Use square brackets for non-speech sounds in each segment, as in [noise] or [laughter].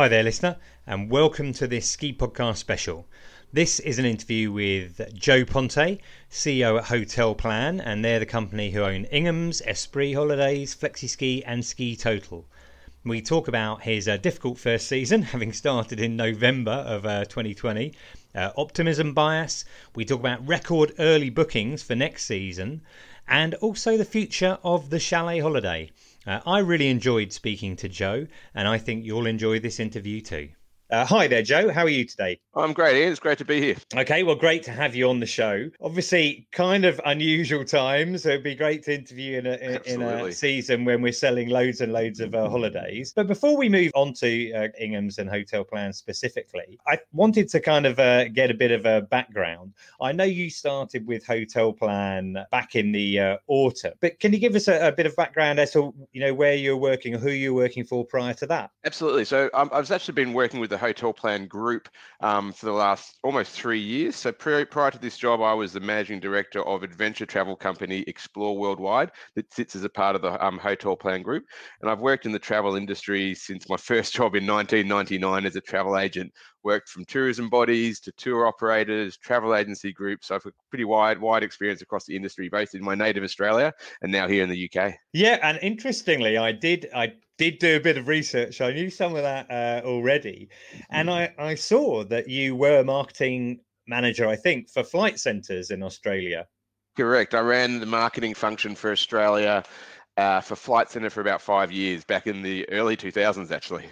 Hi there, listener, and welcome to this ski podcast special. This is an interview with Joe Ponte, CEO at Hotelplan, and they're the company who own Ingham's, Esprit Holidays, Flexiski, and Ski Total. We talk about his uh, difficult first season, [laughs] having started in November of uh, 2020, uh, optimism bias. We talk about record early bookings for next season, and also the future of the chalet holiday. Uh, I really enjoyed speaking to Joe, and I think you'll enjoy this interview too. Uh, hi there, Joe. How are you today? I'm great, Iain. It's great to be here. Okay, well, great to have you on the show. Obviously, kind of unusual times. So it'd be great to interview in a, in a season when we're selling loads and loads of uh, holidays. But before we move on to uh, Ingham's and Hotelplans specifically, I wanted to kind of uh, get a bit of a background. I know you started with Hotelplan back in the uh, autumn, but can you give us a, a, bit of background as to you know where you're working, or who you're working for prior to that? Absolutely. So um, I've actually been working with the Hotelplan Group um, for the last almost three years. So prior, prior to this job, I was the managing director of adventure travel company Explore Worldwide that sits as a part of the um, Hotelplan Group. And I've worked in the travel industry since my [laughs] first job in 1999 as a travel agent. Worked from tourism bodies to tour operators, travel agency groups. So I've got pretty wide, wide experience across the industry, both in my native Australia and now here in the UK. Yeah, and interestingly, I did I did do a bit of research. I knew some of that uh, already, and mm-hmm. I, I saw that you were marketing manager, I think, for flight centres in Australia. Correct. I ran the marketing function for Australia uh, for Flight Centre for about five years, back in the early 2000s, actually.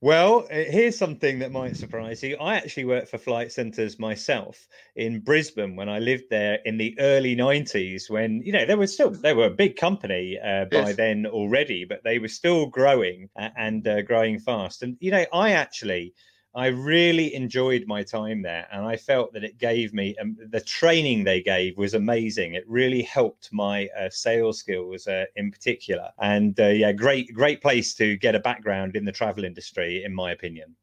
Well, uh, here's something that might surprise you. I actually worked for Flight Centres myself in Brisbane when I lived there in the early 90s when, you know, they were still, they were a big company uh, by yes. then already, but they were still growing and uh, growing fast. And, you know, I actually, I really enjoyed my time there, and I felt that it gave me um, the training they gave was amazing. It really helped my uh, sales skills uh, in particular, and uh, yeah, great great place to get a background in the travel industry, in my opinion.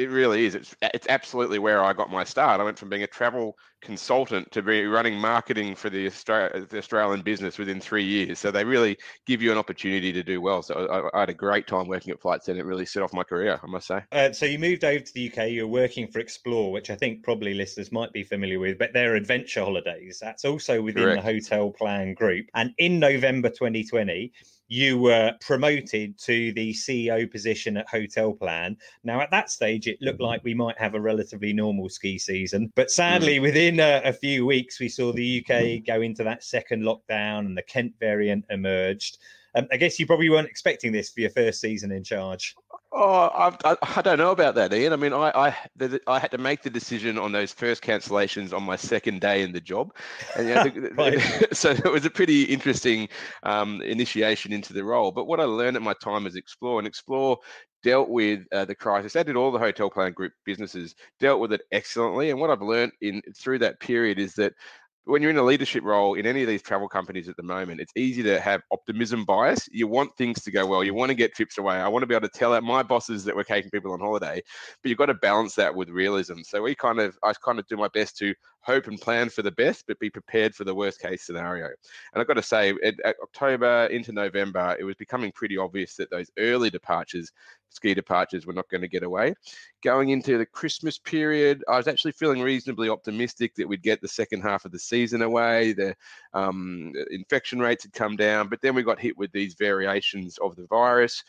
It really is. It's it's absolutely where I got my start. I went from being a travel consultant to be running marketing for the, Australia, the Australian business within three years. So they really give you an opportunity to do well. So I, I had a great time working at Flight Centre. It really set off my career, I must say. Uh, so you moved over to the UK. You're working for Explore, which I think probably listeners might be familiar with, but they're adventure holidays. That's also within Correct. the Hotelplan Group. And in November 2020 you were promoted to the CEO position at Hotelplan. Now, at that stage, it looked like we might have a relatively normal ski season, but sadly, mm. within a, a, few weeks, we saw the UK go into that second lockdown and the Kent variant emerged. Um, I guess you probably weren't expecting this for your first season in charge. Oh, I, I, don't know about that, Iain. I mean, I, I, the, I had to make the decision on those first cancellations on my second day in the job, and you know, the, [laughs] [laughs] so it was a pretty interesting um, initiation into the role. But what I learned at my time as Explore and Explore dealt with uh, the crisis. They did all the Hotelplan group businesses dealt with it excellently. And what I've learned in through that period is that when you're in a leadership role in any of these travel companies at the moment, it's easy to have optimism bias. You want things to go well. You want to get trips away. I want to be able to tell my bosses that we're taking people on holiday, but you've got to balance that with realism. So we kind of, I kind of do my best to hope and plan for the best, but be prepared for the worst case scenario. And I've got to say, at, October into November, it was becoming pretty obvious that those early departures ski departures were not going to get away. Going into the Christmas period, I was actually feeling reasonably optimistic that we'd get the second half of the season away. The um, infection rates had come down, but then we got hit with these variations of the virus.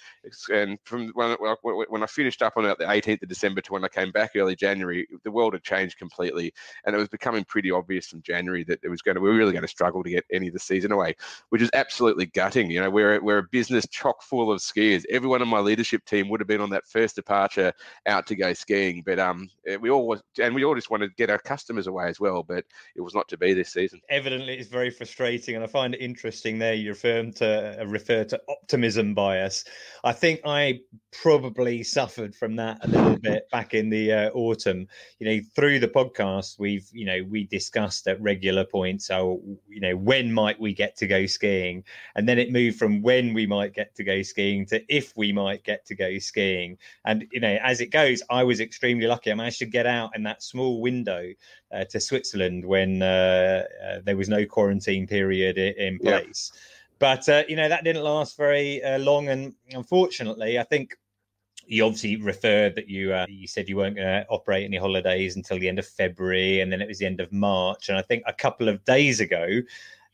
And from when, when I finished up on the 18th of December to when I came back early January, the world had changed completely, and it was becoming pretty obvious from January that it was going to we were really going to struggle to get any of the season away, which is absolutely gutting. You know, we're we're a business chock full of skiers. Everyone on my leadership team would have been on that first departure out to go skiing. But um, eh, we all was, and we all just wanted to get our customers away as well. But it was not to be this season. Evidently, it's very frustrating, and I find it interesting. There, you refer to uh, refer to optimism bias. I think I probably suffered from that a little bit back in the uh, autumn. You know, through the podcast, we've you know we discussed at regular points. So you know, when might we get to go skiing, and then it moved from when we might get to go skiing to if we might get to go skiing. And you know, as it goes, I was extremely lucky. I managed to get out in that small window uh, to Switzerland when uh, uh, there was no quarantine period in place. Yeah. But uh, you know that didn't last very uh, long, and unfortunately, I think you obviously referred that you uh, you said you weren't going to operate any holidays until the end of February, and then it was the end of March. And I think a couple of days ago,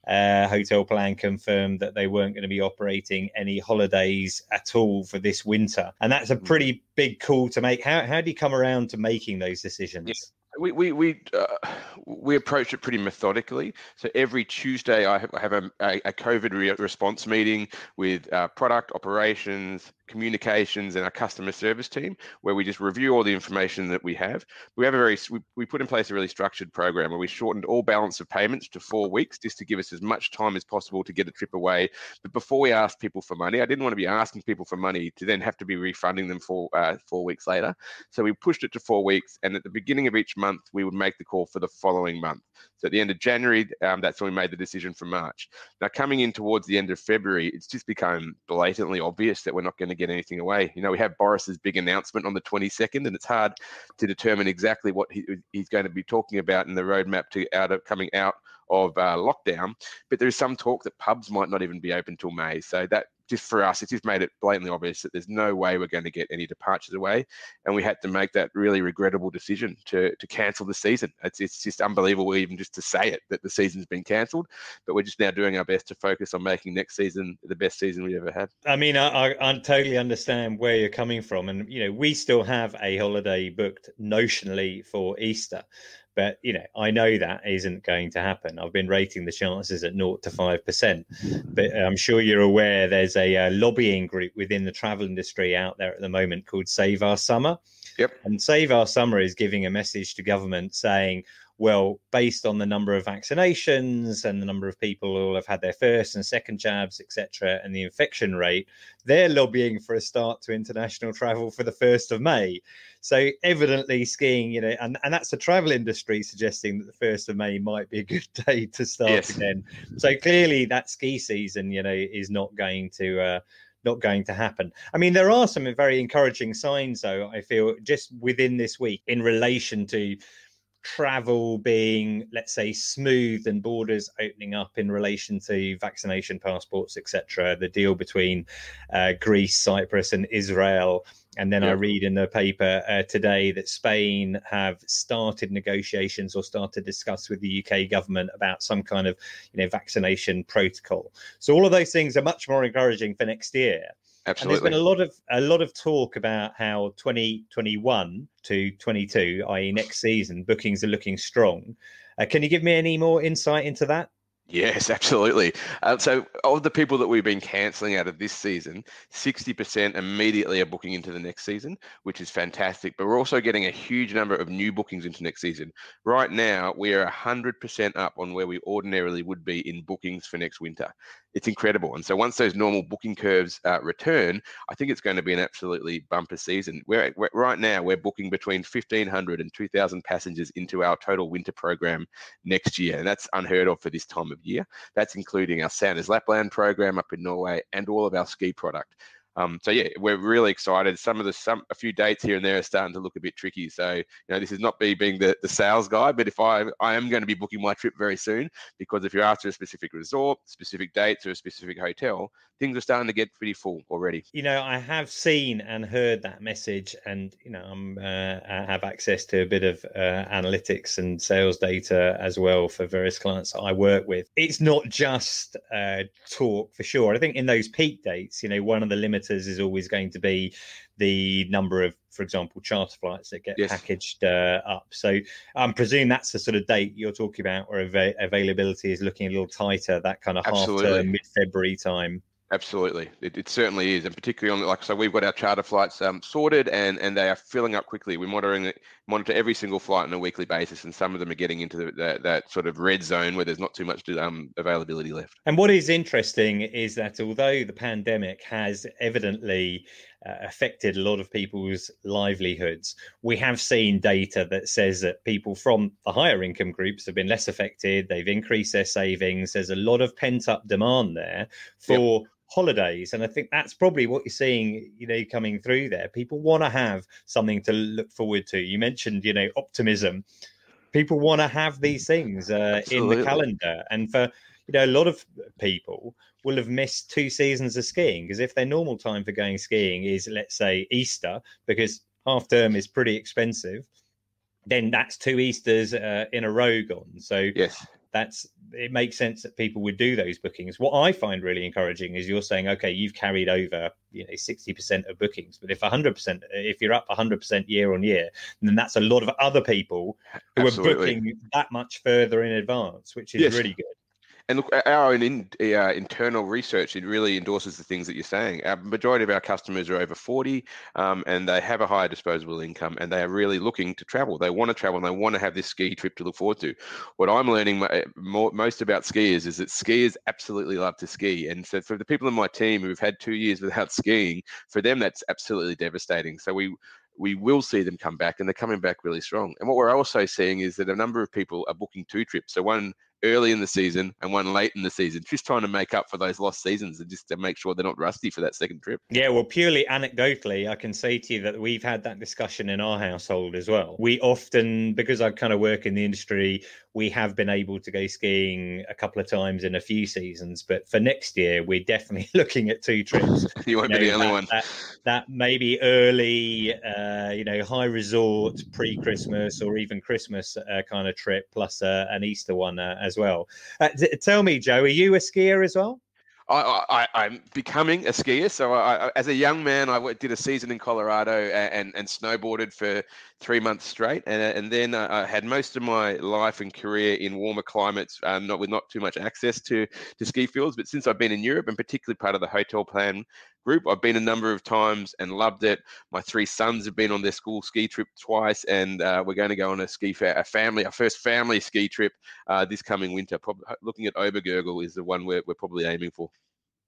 uh, Hotelplan confirmed that they weren't going to be operating any holidays at all for this winter, and that's a hmm. pretty big call to make. How how do you come around to making those decisions? Yeah we we we, uh, we approach it pretty methodically. So every Tuesday, I have, I have a, a COVID re- response meeting with uh, product operations, communications and our customer service team where we just review all the information that we have. We have a very we, we put in place a really structured program where we shortened all balance of payments to four weeks just to give us as much time as possible to get a trip away. But before we asked people for money i didn't want to be asking people for money to then have to be refunding them for uh, four weeks later. So we pushed it to four weeks and at the beginning of each month we would make the call for the following month so at the end of January, um, that's when we made the decision for March. Now, coming in towards the end of February, it's just become blatantly obvious that we're not going to get anything away. You know, we have Boris's big announcement on the 22nd, and it's hard to determine exactly what he, he's going to be talking about in the roadmap to out of coming out of uh, lockdown. But there is some talk that pubs might not even be open till May. So that just for us, it just made it blatantly obvious that there's no way we're going to get any departures away, and we had to make that really regrettable decision to to cancel the season. It's it's just unbelievable even just to say it that the season's been cancelled, but we're just now doing our best to focus on making next season the best season we ever had. I mean, I, I, I totally understand where you're coming from, and you know we still have a holiday booked notionally for Easter, but you know, I know that isn't going to happen. I've been rating the chances at 0 to 5%. But uh, I'm sure you're aware there's a, a, lobbying group within the travel industry out there at the moment called Save Our Summer. Yep. And Save Our Summer is giving a message to government saying, well, based on the number of vaccinations and the number of people who have had their first and second jabs, etc., and the infection rate, they're lobbying for a start to international travel for the 1st of May. So evidently skiing, you know, and, and that's the travel industry suggesting that the 1st of May might be a good [laughs] day to start yes. again. So clearly that ski season, you know, is not going to uh, not going to happen. I mean, there are some very encouraging signs, though, I feel, just within this week in relation to travel being, let's say, smooth and borders opening up in relation to vaccination passports, etc. The deal between uh, Greece, Cyprus, and Israel. And then yeah. I read in the paper uh, today that Spain have started negotiations or started to discuss with the UK government about some kind of, you know, vaccination protocol. So all of those things are much more encouraging for next year. Absolutely. And there's been a lot of a lot of talk about how 2021 to 22, i.e., next season, bookings are looking strong. Uh, can you give me any more insight into that? Yes, [laughs] absolutely. Uh, so, of the people that we've been cancelling out of this season, 60% immediately are booking into the next season, which is fantastic. But we're also getting a huge number of new bookings into next season. Right now, we are 100% up on where we ordinarily would be in bookings for next winter it's incredible. And so once those normal booking curves uh, return, I think it's going to be an absolutely bumper season. We're, we're, right now we're booking between 1,500 and 2,000 passengers into our total winter program next year, and that's unheard of for this time of year. That's including our Santa's Lapland program up in Norway and all of our ski product. Um, so yeah, we're really excited. Some of the some a few dates here and there are starting to look a bit tricky. So you know, this is not me being the, the sales guy, but if I I am going to be booking my trip very soon because if you're after a specific resort, specific dates, or a specific hotel, things are starting to get pretty full already. You know, I have seen and heard that message, and you know, I'm uh, I have access to a bit of uh, analytics and sales data as well for various clients I work with. It's not just uh, talk for sure. I think in those peak dates, you know, one of the limits is always going to be the number of, for example, charter flights that get yes. packaged uh, up. So I'm presuming that's the sort of date you're talking about where av- availability is looking a little tighter, that kind of half term, mid February time. Absolutely, it, it, certainly is, and particularly on like so, we've got our charter flights um, sorted, and and they are filling up quickly. We're monitoring monitor every single flight on a weekly basis, and some of them are getting into the, the, that sort of red zone where there's not too much to, um, availability left. And what is interesting is that although the pandemic has evidently uh, affected a lot of people's livelihoods, we have seen data that says that people from the higher income groups have been less affected. They've increased their savings. There's a lot of pent up demand there for. Yep holidays and i think that's probably what you're seeing you know coming through there. People want to have something to look forward to. You mentioned you know optimism. People want to have these things uh, in the calendar. And for you know, a lot of people will have missed two seasons of skiing because if their normal time for going skiing is, let's say, Easter, because half term is pretty expensive, then that's two Easters uh, in a row gone. So yes, that's it makes sense that people would do those bookings. What I find really encouraging is you're saying, okay, you've carried over, you know, 60% of bookings, but if 100%, if you're up 100% year on year, then that's a lot of other people who Absolutely. are booking that much further in advance, which is yes. really good. And look, our own in, uh, internal research it really endorses the things that you're saying. Our majority of our customers are over 40, um, and they have a higher disposable income, and they are really looking to travel. They want to travel, and they want to have this ski trip to look forward to. What I'm learning more, most about skiers is that skiers absolutely love to ski, and so for the people in my team who've had two years without skiing, for them that's absolutely devastating. So we we will see them come back and they're coming back really strong. And what we're also seeing is that a number of people are booking two trips. So one early in the season and one late in the season, just trying to make up for those lost seasons and just to make sure they're not rusty for that second trip. Yeah, well, purely anecdotally, I can say to you that we've had that discussion in our household as well. We often, because I kind of work in the industry, we have been able to go skiing a couple of times in a few seasons, but for next year, we're definitely [laughs] looking at two trips. [laughs] you won't you know, be the only that, one. That, that maybe early, uh, you know, high resort pre-Christmas or even Christmas uh, kind of trip, plus uh, an Easter one uh, as well. Uh, tell me, Joe, are you a skier as well? I, am becoming a skier. So, I, as a young man, I did a season in Colorado and, and snowboarded for three months straight, and, and then I had most of my life and career in warmer climates, um, not with not too much access to to ski fields. But since I've been in Europe, and particularly part of the Hotelplan group, I've been a number of times and loved it. My three sons have been on their school ski trip twice, and uh, we're going to go on a ski fa- a family, our first family ski trip uh, this coming winter. Probably looking at Obergurgl is the one we're, we're probably aiming for.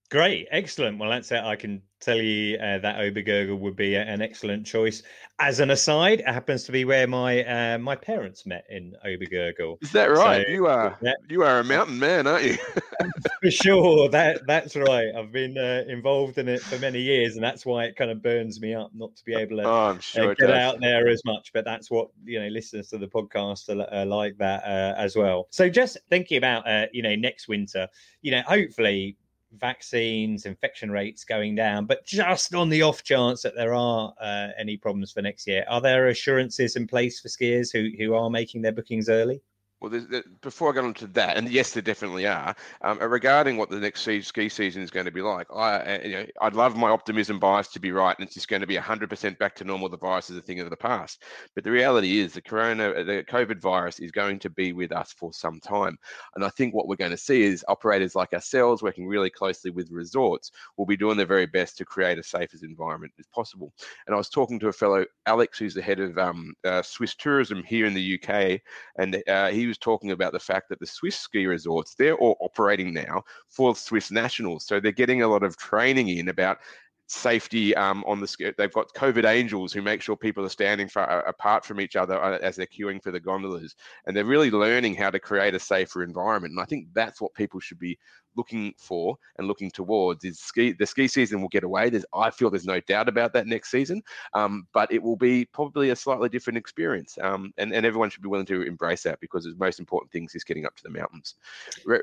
Great, excellent. Well, that's it. I can tell you uh, that Obergurgl would be an excellent choice. As an aside, it happens to be where my uh, my parents met in Obergurgl. Is that right? So, you are yeah. you are a mountain man, aren't you? [laughs] for sure. That that's right. I've been uh, involved in it for many years, and that's why it kind of burns me up not to be able to oh, sure uh, get out there as much. But that's what you know listeners to the podcast are, are like that uh, as well. So just thinking about uh, you know next winter, you know, hopefully vaccines, infection rates going down, but just on the off chance that there are uh, any problems for next year, are there assurances in place for skiers who, who are making their bookings early? Well, before I get on to that, and yes, there definitely are. Um, uh, regarding what the next ski season is going to be like, I, uh, you know, I'd love my optimism bias to be right, and it's just going to be 100% back to normal. The virus is a thing of the past, but the reality is the corona, uh, the COVID virus is going to be with us for some time, and I think what we're going to see is operators like ourselves, working really closely with resorts, will be doing their very best to create a safest environment as possible. And I was talking to a fellow Alex, who's the head of um, uh, Swiss tourism here in the UK, and uh, he was talking about the fact that the Swiss ski resorts, they're all operating now for Swiss nationals. So they're getting a lot of training in about safety um, on the they've got covid angels who make sure people are standing far, apart from each other uh, as they're queuing for the gondolas. And they're really learning how to create a safer environment. And i think that's what people should be looking for and looking towards is ski the ski season will get away. There's i feel there's no doubt about that next season. Um, but it will be probably a slightly different experience. Um, and, and everyone should be willing to embrace that because the most important things is getting up to the mountains.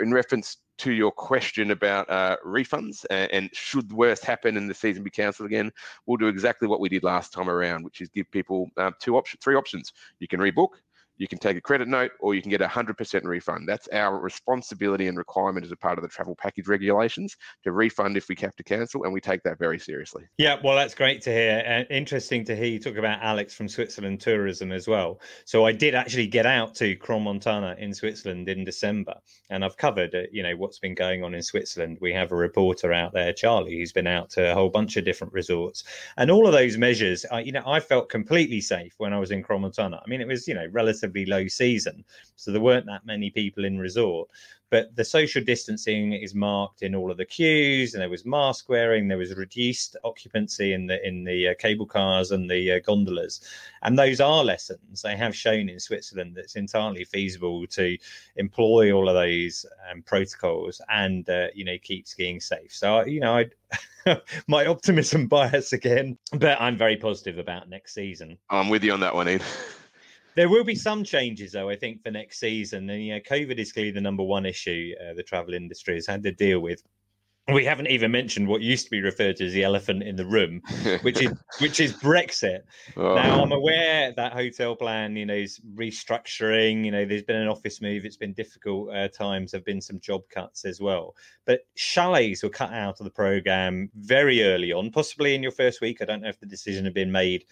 In reference to your question about uh, refunds and, and, should the worst happen and the season be cancelled again, we'll do exactly what we did last time around, which is give people uh, two options, three options. You can rebook, you can take a credit note or you can get a 100% refund. That's our responsibility and requirement as a part of the travel package regulations to refund if we have to cancel, and we take that very seriously. Yeah, well, that's great to hear. And interesting to hear you talk about Alex from Switzerland Tourism as well. So I did actually get out to Crans-Montana in Switzerland in December, and I've covered, uh, you know, what's been going on in Switzerland. We have a reporter out there, Charlie, who's been out to a whole bunch of different resorts, and all of those measures. You know, I felt completely safe when I was in Crans-Montana. I mean, it was, you know, relatively relatively low season, so there weren't that many people in resort. But the social distancing is marked in all of the queues, and there was mask wearing. There was reduced occupancy in the in the uh, cable cars and the uh, gondolas, and those are lessons they have shown in Switzerland that it's entirely feasible to employ all of those um, protocols and uh, you know keep skiing safe. So you know I. [laughs] my optimism bias again, but I'm very positive about next season. I'm with you on that one, Iain. [laughs] There will be some changes, though, I think, for next season. And, you know, COVID is clearly the number one issue uh, the travel industry has had to deal with we haven't even mentioned what used to be referred to as the elephant in the room, [laughs] which is which is Brexit. Oh. Now I'm aware that Hotelplan, you know, is restructuring. You know, there's been an office move. It's been difficult uh, times. There've been some job cuts as well. But chalets were cut out of the program very early on, possibly in your first week. I don't know if the decision had been made.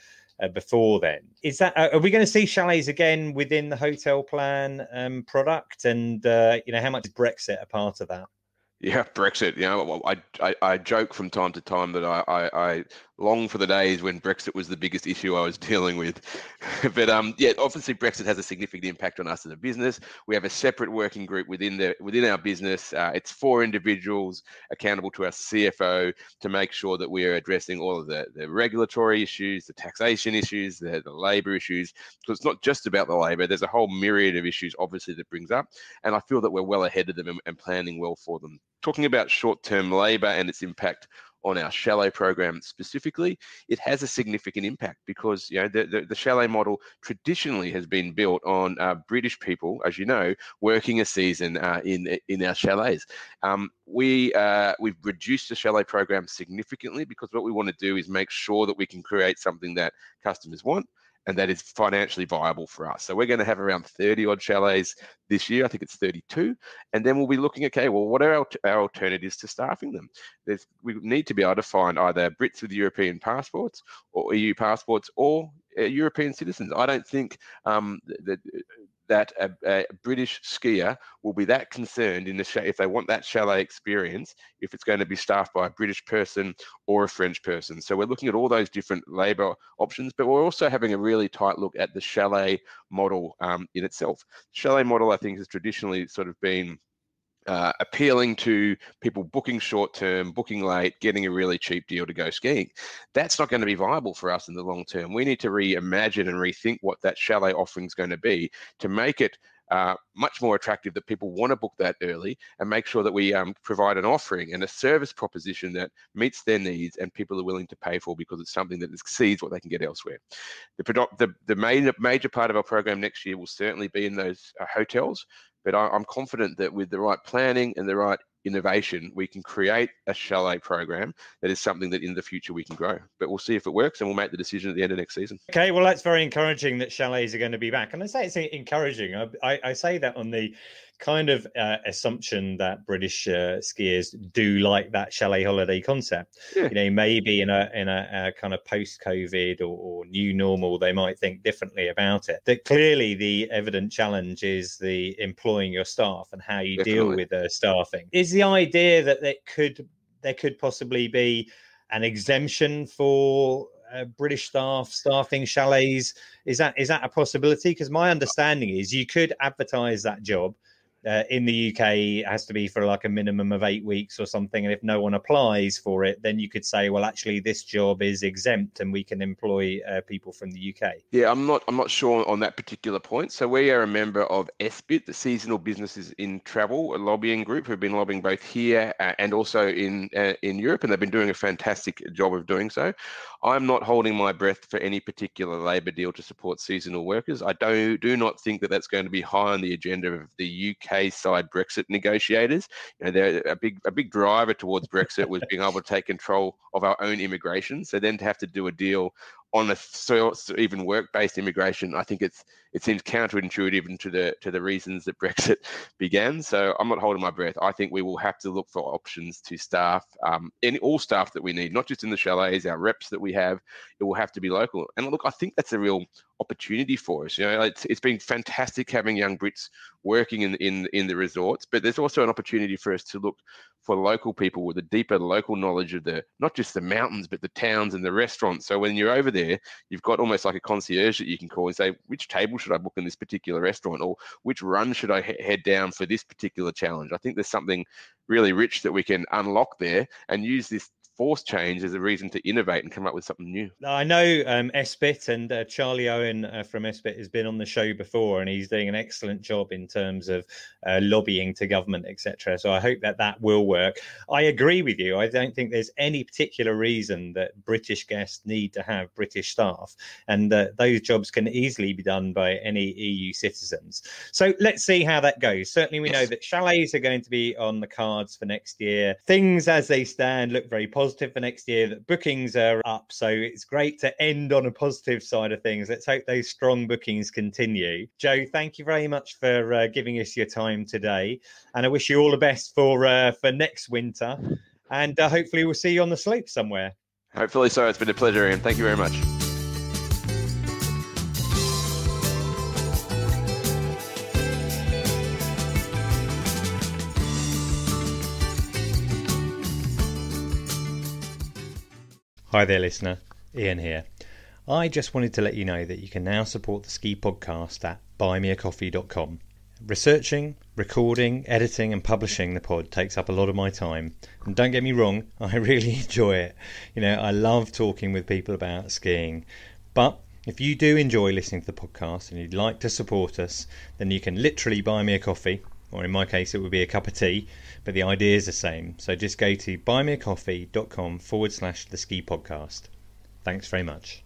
Uh, before then, is that uh, are we going to see chalets again within the Hotelplan um, product? And uh, you know, how much is Brexit a part of that? Yeah, Brexit. You know, I, I, I joke from time to time that I, I, I long for the days when Brexit was the biggest issue I was [laughs] dealing with. [laughs] but um, yeah, obviously Brexit has a significant impact on us as a business. We have a separate working group within the within our business. Uh, it's four individuals accountable to our CFO to make sure that we are addressing all of the, the regulatory issues, the taxation issues, the, the labour issues. So it's not just about the labour. There's a whole myriad of issues, obviously, that brings up, and I feel that we're well ahead of them and, and planning well for them. Talking about short-term labour and its impact on our chalet program specifically, it has a significant impact because you know the, the, the chalet model traditionally has been built on uh, British people, as you know, working a season uh, in in our chalets. Um, we uh, we've reduced the chalet program significantly because what we want to do is make sure that we can create something that customers want and that is financially viable for us. So we're going to have around 30 odd chalets this year. I think it's 32. And then we'll be looking, okay, well, what are our, our alternatives to staffing them? There's, we need to be able to find either Brits with European passports or EU passports or uh, European citizens. I don't think um, that that a, a, British skier will be that concerned in the if they want that chalet experience if it's going to be staffed by a British person or a French person. So we're looking at all those different labour options, but we're also having a really tight look at the chalet model um, in itself. Chalet model, I think, has traditionally sort of been uh, appealing to people booking short term, booking late, getting a really cheap deal to go skiing. That's not going to be viable for us in the long term. We need to reimagine and rethink what that chalet offering is going to be to make it uh, much more attractive that people want to book that early and make sure that we um, provide an offering and a service proposition that meets their needs and people are willing to pay for because it's something that exceeds what they can get elsewhere. The, the, the major, major part of our program next year will certainly be in those uh, hotels but I, am confident that with the right planning and the right innovation, we can create a chalet program that is something that in the future we can grow. But we'll see if it works and we'll make the decision at the end of next season. Okay, well, that's very encouraging that chalets are going to be back. And I say it's encouraging. I, I, I say that on the kind of uh, assumption that British uh, skiers do like that chalet holiday concept. Yeah. You know, maybe in a in a, a kind of post COVID or, or, new normal, they might think differently about it. That clearly the evident challenge is the employing your staff and how you Definitely. deal with the staffing. Is the idea that there could there could possibly be an exemption for uh, British staff staffing chalets. Is that is that a possibility? Because my understanding is you could advertise that job uh, in the UK, it has to be for like a minimum of eight weeks or something. And if no one applies for it, then you could say, well, actually, this job is exempt, and we can employ uh, people from the UK. Yeah, I'm not. I'm not sure on that particular point. So we are a member of SBIT, the Seasonal Businesses in Travel a lobbying group, who've been lobbying both here uh, and also in uh, in Europe, and they've been doing a fantastic job of doing so. I'm not holding my breath for any particular labour deal to support seasonal workers. I do do not think that that's going to be high on the agenda of the UK side Brexit negotiators. You know, they're a big a big driver towards Brexit was being able to take control of our own immigration. So then to have to do a deal on a so even work-based immigration, I think it's it seems counterintuitive to the to the reasons that [laughs] Brexit began. So I'm not holding my breath. I think we will have to look for options to staff um, any all staff that we need, not just in the chalets, our reps that we have. It will have to be local. And look, I think that's a real opportunity for us. You know, it's, it's been fantastic having young Brits working in in in the resorts, but there's also an opportunity for us to look for local people with a deeper local knowledge of the not just the mountains but the towns and the restaurants. So when you're over there, you've got almost like a concierge that you can call and say which table should I book in this particular restaurant or which run should I he- head down for this particular challenge. I think there's something really rich that we can unlock there and use this force change as a reason to innovate and come up with something new. I know um, SBIT and uh, Charlie Owen uh, from SBIT has been on the show before, and he's doing an excellent job in terms of uh, lobbying to government, etc. So I hope that that will work. I agree with you. I don't think there's any particular reason that British guests need to have British staff, and those jobs can easily be done by any EU citizens. So let's see how that goes. Certainly, we know that chalets are going to be on the cards for next year. Things as they stand look very positive for next year. That bookings are up, so it's great to end on a positive side of things. Let's hope those strong bookings continue. Joe, thank you very much for uh, giving us your time today, and I wish you all the best for uh, for next winter. And uh, hopefully, we'll see you on the slope somewhere. Hopefully, so. It's been a pleasure, and thank you very much. Hi there, listener. Iain here. I just wanted to let you know that you can now support the Ski Podcast at buymeacoffee.com. Researching, recording, editing, and publishing the pod takes up a lot of my time. And don't get me wrong, [laughs] I really enjoy it. You know, I love talking with people about skiing. But if you do enjoy listening to the podcast and you'd like to support us, then you can literally buy me a coffee, or in my case, it would be a cup of tea but the idea is the same. So just go to buymeacoffee.com forward slash the ski podcast. Thanks very much.